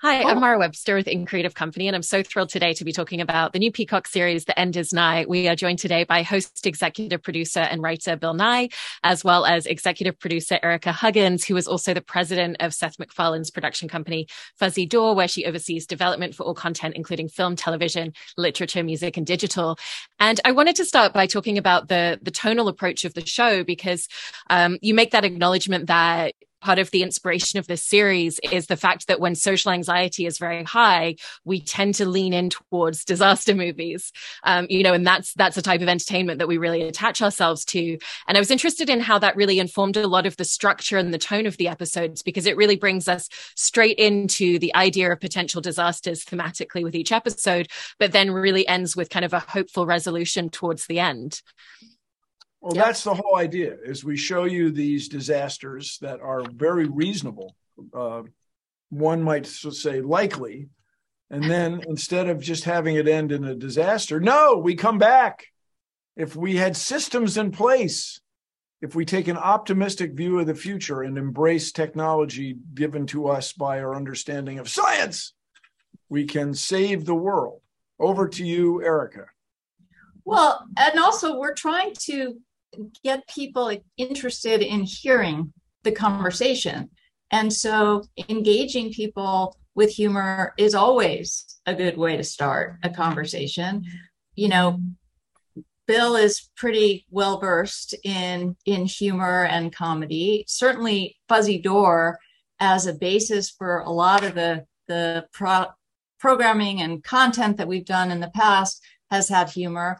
Hi, I'm Mara Webster with In Creative Company, and I'm so thrilled today to be talking about the new Peacock series, The End is Nye. We are joined today by host, executive producer, and writer Bill Nye, as well as executive producer Erica Huggins, who is also the president of Seth MacFarlane's production company, Fuzzy Door, where she oversees development for all content, including film, television, literature, music, and digital. And I wanted to start by talking about the, the tonal approach of the show, because um, you make that acknowledgement that part of the inspiration of this series is the fact that when social anxiety is very high, we tend to lean in towards disaster movies. Um, you know, and that's that's a type of entertainment that we really attach ourselves to. And I was interested in how that really informed a lot of the structure and the tone of the episodes because it really brings us straight into the idea of potential disasters thematically with each episode, but then really ends with kind of a hopeful resolution towards the end. Well, yep. that's the whole idea is we show you these disasters that are very reasonable. Uh, one might say likely. And then instead of just having it end in a disaster, no, we come back. If we had systems in place, if we take an optimistic view of the future and embrace technology given to us by our understanding of science, we can save the world. Over to you, Erica. Well, and also we're trying to get people interested in hearing the conversation. And so engaging people with humor is always a good way to start a conversation. You know, Bill is pretty well versed in in humor and comedy. Certainly Fuzzy Door as a basis for a lot of the the pro- programming and content that we've done in the past has had humor.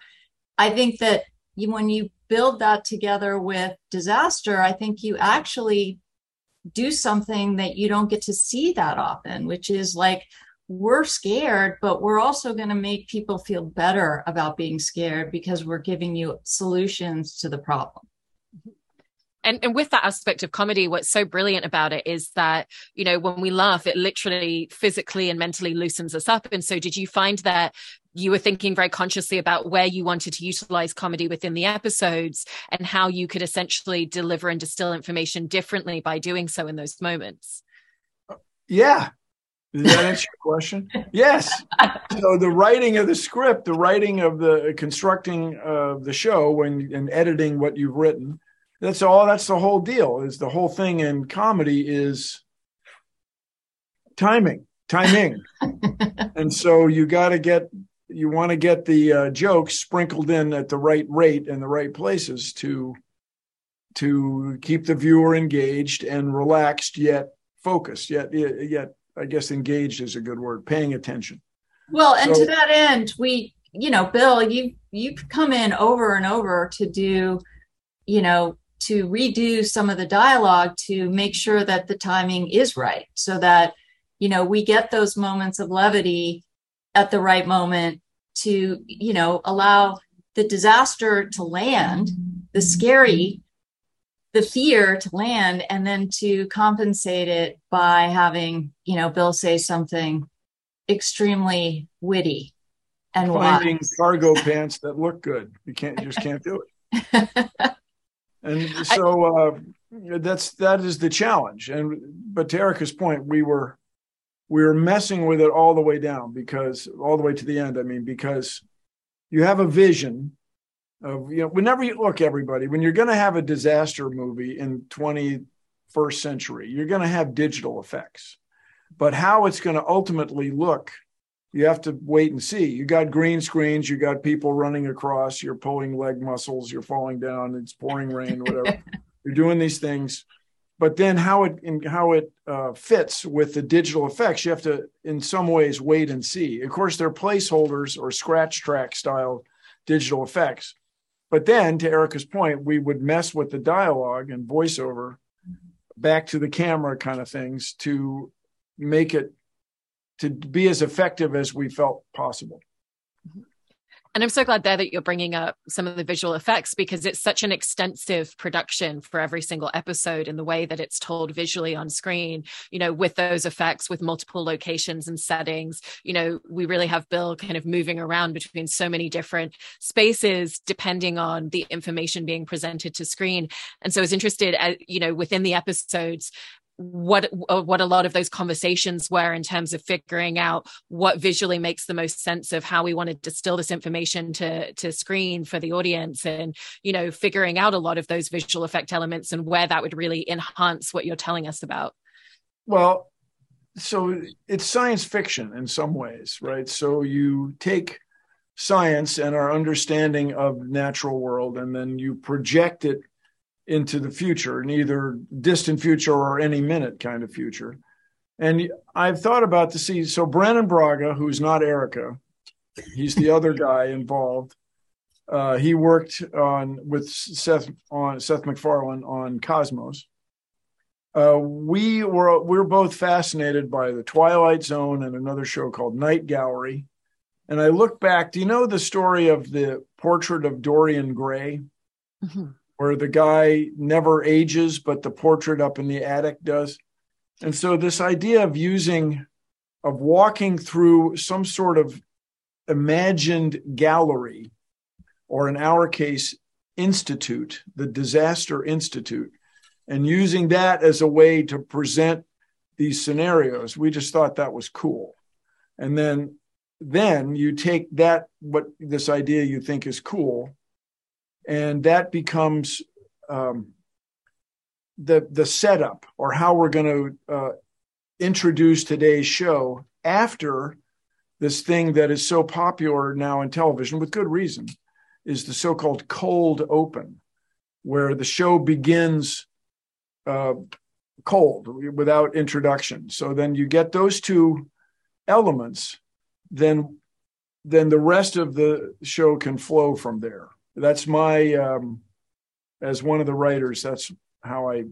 I think that you, when you build that together with disaster, I think you actually do something that you don't get to see that often, which is like we're scared, but we're also going to make people feel better about being scared because we're giving you solutions to the problem. And, and with that aspect of comedy, what's so brilliant about it is that, you know, when we laugh, it literally physically and mentally loosens us up. And so did you find that you were thinking very consciously about where you wanted to utilize comedy within the episodes and how you could essentially deliver and distill information differently by doing so in those moments. Yeah. Does that answer your question? Yes. So the writing of the script, the writing of the uh, constructing of the show when and editing what you've written, that's all that's the whole deal. Is the whole thing in comedy is timing, timing. and so you got to get you want to get the uh, jokes sprinkled in at the right rate and the right places to to keep the viewer engaged and relaxed yet focused yet yet i guess engaged is a good word paying attention well and so, to that end we you know bill you you've come in over and over to do you know to redo some of the dialogue to make sure that the timing is right so that you know we get those moments of levity at the right moment to, you know, allow the disaster to land, the scary, the fear to land, and then to compensate it by having, you know, Bill say something extremely witty and finding wise. cargo pants that look good. You can't, you just can't do it. and so uh, that's that is the challenge. And but to Erica's point, we were we were messing with it all the way down because all the way to the end. I mean, because you have a vision of you know whenever you look everybody when you're going to have a disaster movie in 21st century you're going to have digital effects but how it's going to ultimately look you have to wait and see. You got green screens you got people running across you're pulling leg muscles you're falling down it's pouring rain whatever. You're doing these things. But then how it in, how it uh, fits with the digital effects you have to in some ways wait and see. Of course they're placeholders or scratch track style digital effects. But then to Erica's point we would mess with the dialogue and voiceover back to the camera kind of things to make it to be as effective as we felt possible and I'm so glad there that you're bringing up some of the visual effects because it's such an extensive production for every single episode in the way that it's told visually on screen, you know, with those effects, with multiple locations and settings. You know, we really have Bill kind of moving around between so many different spaces depending on the information being presented to screen. And so I was interested, at, you know, within the episodes, what uh, what a lot of those conversations were in terms of figuring out what visually makes the most sense of how we want to distill this information to to screen for the audience and you know figuring out a lot of those visual effect elements and where that would really enhance what you're telling us about. Well so it's science fiction in some ways right? So you take science and our understanding of natural world and then you project it into the future, neither distant future or any minute kind of future. And I've thought about to see so Brannon Braga, who's not Erica, he's the other guy involved. Uh, he worked on with Seth on Seth MacFarlane on Cosmos. Uh, we were we are both fascinated by the Twilight Zone and another show called Night Gallery. And I look back. Do you know the story of the portrait of Dorian Gray? Mm-hmm where the guy never ages, but the portrait up in the attic does. And so, this idea of using, of walking through some sort of imagined gallery, or in our case, institute, the Disaster Institute, and using that as a way to present these scenarios, we just thought that was cool. And then, then you take that, what this idea you think is cool, and that becomes um, the the setup or how we're going to uh, introduce today's show after this thing that is so popular now in television with good reason is the so-called cold open where the show begins uh, cold without introduction. So then you get those two elements then then the rest of the show can flow from there that's my um, as one of the writers that's how i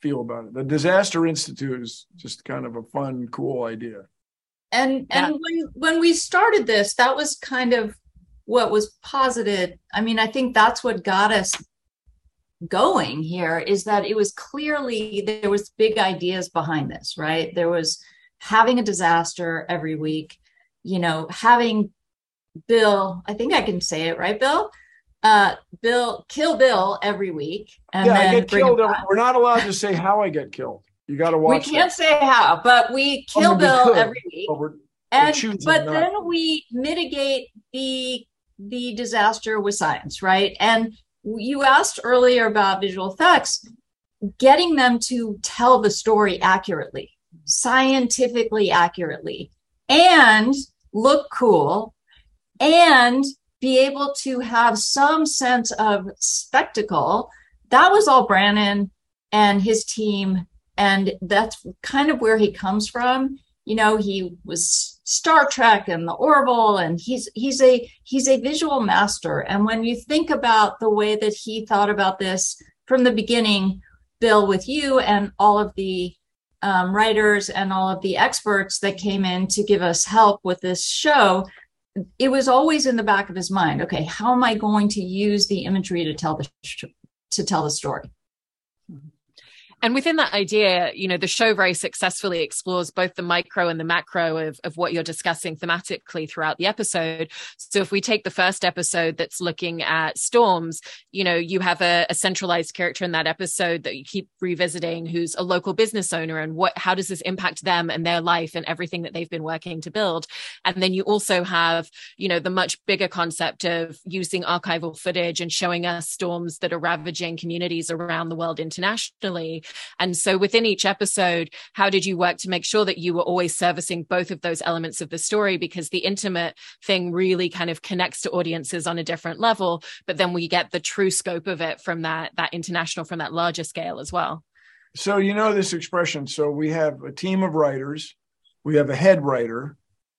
feel about it. The disaster institute is just kind of a fun cool idea. And and when when we started this that was kind of what was posited. I mean i think that's what got us going here is that it was clearly there was big ideas behind this right? There was having a disaster every week you know having bill i think i can say it right bill uh, Bill kill Bill every week. And yeah, I get killed. We're not allowed to say how I get killed. You got to watch. We can't that. say how, but we kill oh, Bill we every week. But and but not. then we mitigate the the disaster with science, right? And you asked earlier about visual effects, getting them to tell the story accurately, scientifically accurately, and look cool, and be able to have some sense of spectacle. That was all Brannon and his team. And that's kind of where he comes from. You know, he was Star Trek and the Orville, and he's he's a he's a visual master. And when you think about the way that he thought about this from the beginning, Bill, with you and all of the um, writers and all of the experts that came in to give us help with this show, it was always in the back of his mind okay how am i going to use the imagery to tell the to tell the story and within that idea, you know, the show very successfully explores both the micro and the macro of, of what you're discussing thematically throughout the episode. So if we take the first episode that's looking at storms, you know, you have a, a centralized character in that episode that you keep revisiting who's a local business owner and what how does this impact them and their life and everything that they've been working to build. And then you also have, you know, the much bigger concept of using archival footage and showing us storms that are ravaging communities around the world internationally and so within each episode, how did you work to make sure that you were always servicing both of those elements of the story? Because the intimate thing really kind of connects to audiences on a different level, but then we get the true scope of it from that, that international, from that larger scale as well. So, you know, this expression. So we have a team of writers, we have a head writer.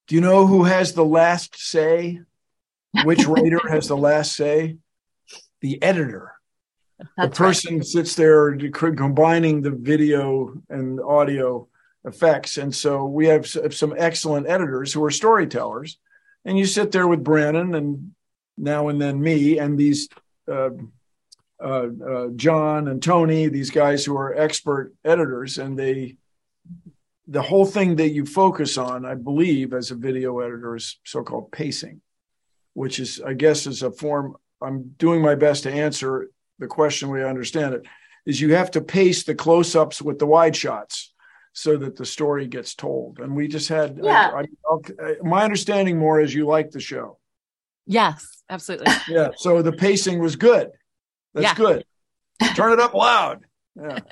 Do you know who has the last say? Which writer has the last say? The editor. The person right. sits there combining the video and audio effects. And so we have some excellent editors who are storytellers. And you sit there with Brannon and now and then me and these uh, uh, uh, John and Tony, these guys who are expert editors, and they the whole thing that you focus on, I believe, as a video editor is so-called pacing, which is, I guess, is a form. I'm doing my best to answer the question we understand it is you have to pace the close-ups with the wide shots so that the story gets told. And we just had yeah. I, I, my understanding more is you like the show. Yes, absolutely. yeah. So the pacing was good. That's yeah. good. Turn it up loud. Yeah.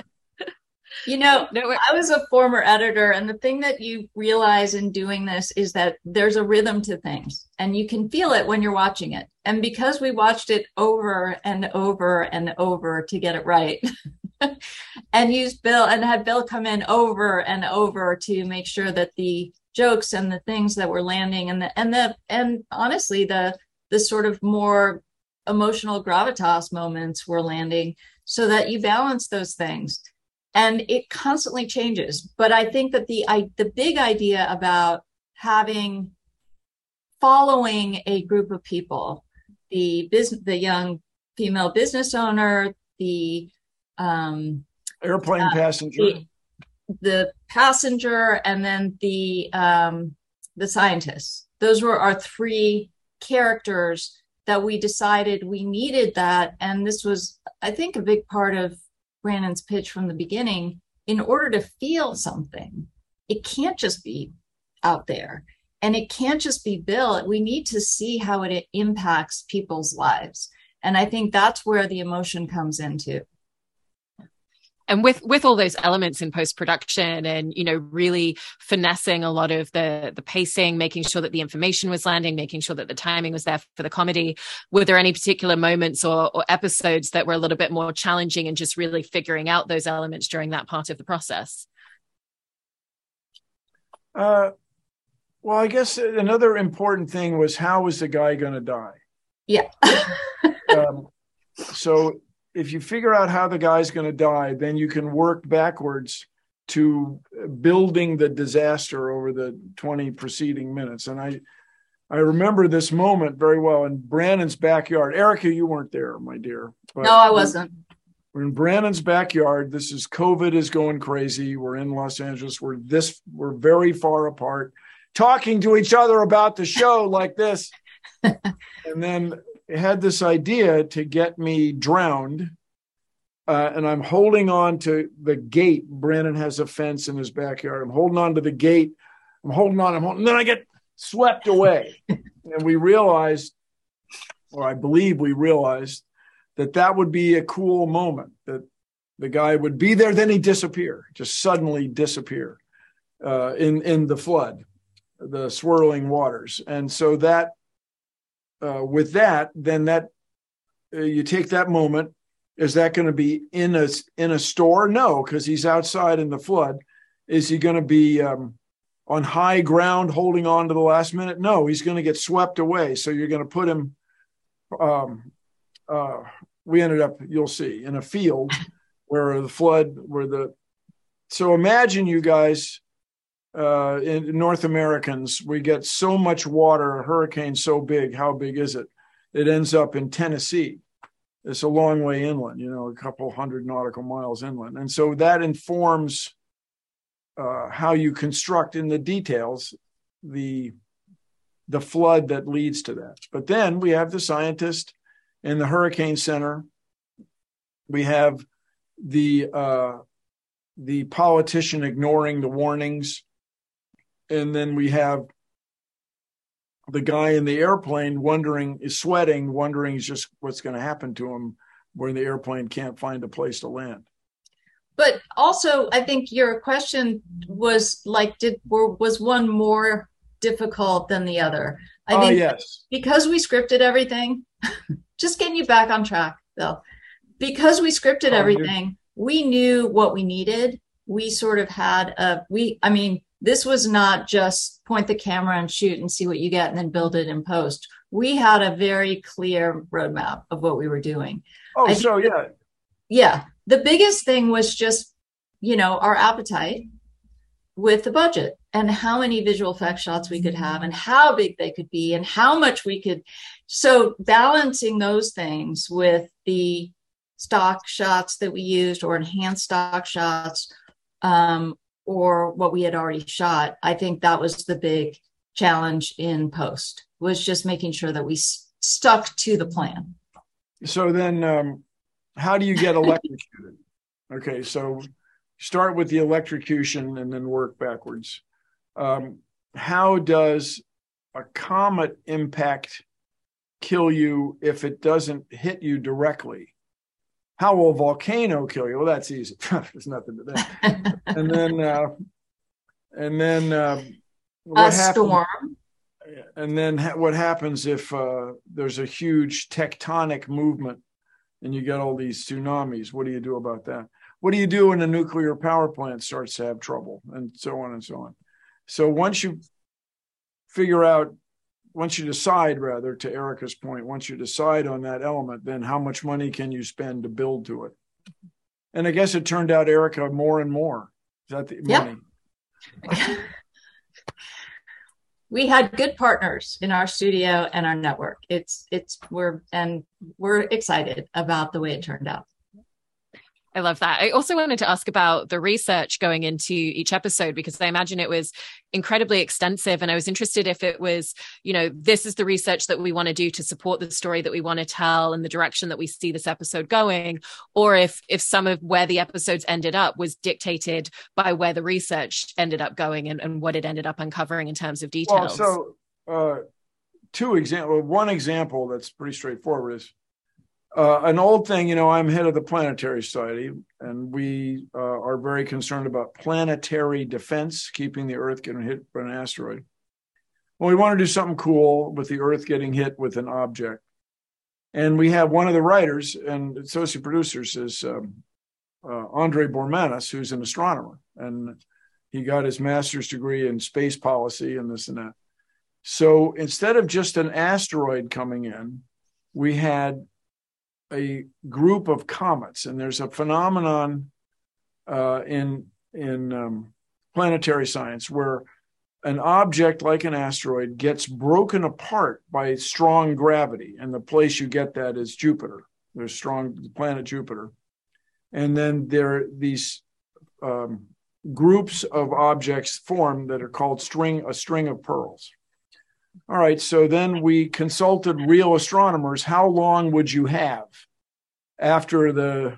You know, no, I was a former editor, and the thing that you realize in doing this is that there's a rhythm to things, and you can feel it when you're watching it. And because we watched it over and over and over to get it right, and used Bill and had Bill come in over and over to make sure that the jokes and the things that were landing and the and the and honestly the the sort of more emotional gravitas moments were landing so that you balance those things and it constantly changes. But i think that the I, the big idea about having following a group of people the business the young female business owner the um, airplane uh, passenger. the, the, passenger and then the um, the scientists. Those were our three characters that we decided we needed that. And this was i think a big part of Brannon's pitch from the beginning, in order to feel something, it can't just be out there and it can't just be built. We need to see how it impacts people's lives. And I think that's where the emotion comes into and with with all those elements in post production and you know really finessing a lot of the the pacing making sure that the information was landing making sure that the timing was there for the comedy were there any particular moments or, or episodes that were a little bit more challenging and just really figuring out those elements during that part of the process? Uh, well i guess another important thing was how was the guy going to die? Yeah. Um, so if you figure out how the guy's going to die, then you can work backwards to building the disaster over the 20 preceding minutes. And I, I remember this moment very well in Brannon's backyard. Erica, you weren't there, my dear. no, I wasn't. We're in Brannon's backyard. This is COVID is going crazy. We're in Los Angeles. We're this. We're very far apart, talking to each other about the show like this. and then had this idea to get me drowned. Uh, and I'm holding on to the gate. Brannon has a fence in his backyard. I'm holding on to the gate. I'm holding on. I'm holding, and then I get swept away. and we realized, or I believe we realized, that that would be a cool moment. That the guy would be there, then he'd disappear, just suddenly disappear uh, in in the flood, the swirling waters. And so that uh, with that, then that uh, you take that moment. Is that going to be in a in a store? No, because he's outside in the flood. Is he going to be um, on high ground, holding on to the last minute? No, he's going to get swept away. So you're going to put him. Um, uh, we ended up, you'll see, in a field where the flood, where the. So imagine you guys uh, in North Americans, we get so much water, a hurricane so big. How big is it? It ends up in Tennessee. It's a long way inland, you know, a couple hundred nautical miles inland. And so that informs uh, how you construct in the details the the flood that leads to that. But then we have the scientist in the hurricane center. We have the uh, the politician ignoring the warnings and then we have the guy in the airplane wondering is sweating wondering is just what's going to happen to him when the airplane can't find a place to land. But also i think your question was like did were, was one more difficult than the other? I oh, think yes. because we scripted everything just getting you back on track though. Because we scripted oh, everything we knew what we needed. We sort of had a we i mean this was not just point the camera and shoot and see what you get and then build it in post. We had a very clear roadmap of what we were doing. Oh, so yeah. Yeah. The biggest thing was just, you know, our appetite with the budget and how many visual effect shots we could have and how big they could be and how much we could. So balancing those things with the stock shots that we used or enhanced stock shots um, or what we had already shot i think that was the big challenge in post was just making sure that we s- stuck to the plan so then um, how do you get electrocuted Okay, so start with the electrocution and then work backwards. Um, how does a comet impact kill you if it doesn't hit you directly? How will a volcano kill you? Well, that's easy. There's nothing to that. and then, uh, and then uh, what a happens, storm. And then ha- what happens if uh, there's a huge tectonic movement and you get all these tsunamis? What do you do about that? What do you do when a nuclear power plant starts to have trouble, and so on and so on? So once you figure out once you decide rather to erica's point once you decide on that element then how much money can you spend to build to it? And i guess it turned out erica more and more. Is that the yep. money? We had good partners in our studio and our network. It's it's we're and we're excited about the way it turned out I love that. I also wanted to ask about the research going into each episode because I imagine it was incredibly extensive. And I was interested if it was, you know, this is the research that we want to do to support the story that we want to tell and the direction that we see this episode going, or if if some of where the episodes ended up was dictated by where the research ended up going and, and what it ended up uncovering in terms of details. Well, so uh, two example, one example that's pretty straightforward is uh, an old thing, you know, I'm head of the Planetary Society, and we uh, are very concerned about planetary defense, keeping the Earth getting hit by an asteroid. Well, we want to do something cool with the Earth getting hit with an object. And we have one of the writers and associate producers is um, uh, Andre Bormanis, who's an astronomer, and he got his master's degree in space policy and this and that. So instead of just an asteroid coming in, we had a group of comets, and there's a phenomenon uh, in in um, planetary science where an object like an asteroid gets broken apart by strong gravity, and the place you get that is Jupiter. There's strong the planet Jupiter, and then there are these um, groups of objects form that are called string a string of pearls. All right, so then we consulted real astronomers. How long would you have after the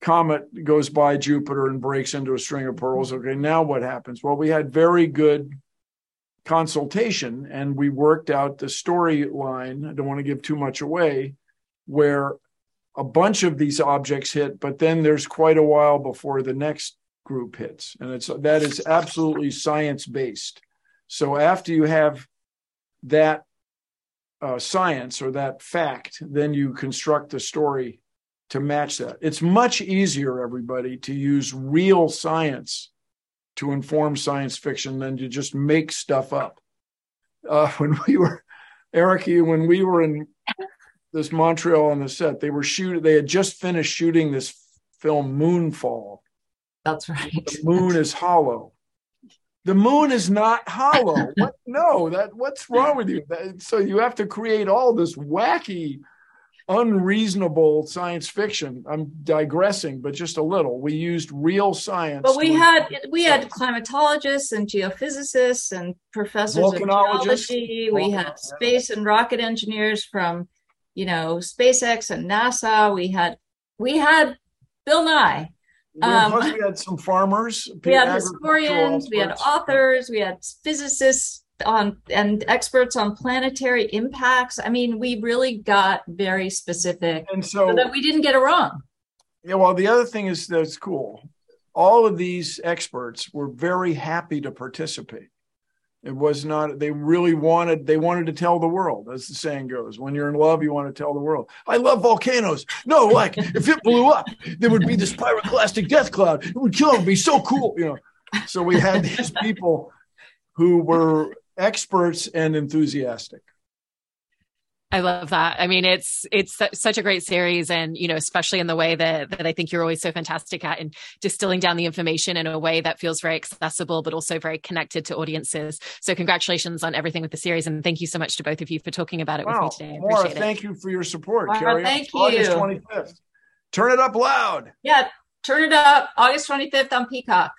comet goes by Jupiter and breaks into a string of pearls? Okay, now what happens? Well, we had very good consultation and we worked out the storyline. I don't want to give too much away, where a bunch of these objects hit, but then there's quite a while before the next group hits. And it's that is absolutely science based. So after you have that uh, science or that fact, then you construct the story to match that. It's much easier, everybody, to use real science to inform science fiction than to just make stuff up. Uh, when we were, Eric, when we were in this Montreal on the set, they were shooting, they had just finished shooting this film Moonfall. That's right. The moon is hollow the moon is not hollow. what? No, that what's wrong with you? That, so you have to create all this wacky, unreasonable science fiction. I'm digressing, but just a little. We used real science. But we had we had climatologists and geophysicists and professors of geology. We had space and rocket engineers from, you know, SpaceX and NASA. We had we had Bill Nye um, plus, we had some farmers. We had historians, we had authors, we had physicists on and experts on planetary impacts. I mean, we really got very specific, and so, so that we didn't get it wrong. Yeah, well, the other thing is that's cool. All of these experts were very happy to participate. It was not, they really wanted, they wanted to tell the world, as the saying goes. When you're in love, you want to tell the world. I love volcanoes. No, like if it blew up, there would be this pyroclastic death cloud. It would kill, it would be so cool, you know. So we had these people who were experts and enthusiastic. I love that. I mean, it's it's such a great series, and you know, especially in the way that that I think you're always so fantastic at, and distilling down the information in a way that feels very accessible, but also very connected to audiences. So, congratulations on everything with the series, and thank you so much to both of you for talking about it wow. with me today. I Mara, thank you for your support, Mara, Carrie. Thank August you. August 25th. Turn it up loud. Yeah, turn it up. August 25th on Peacock.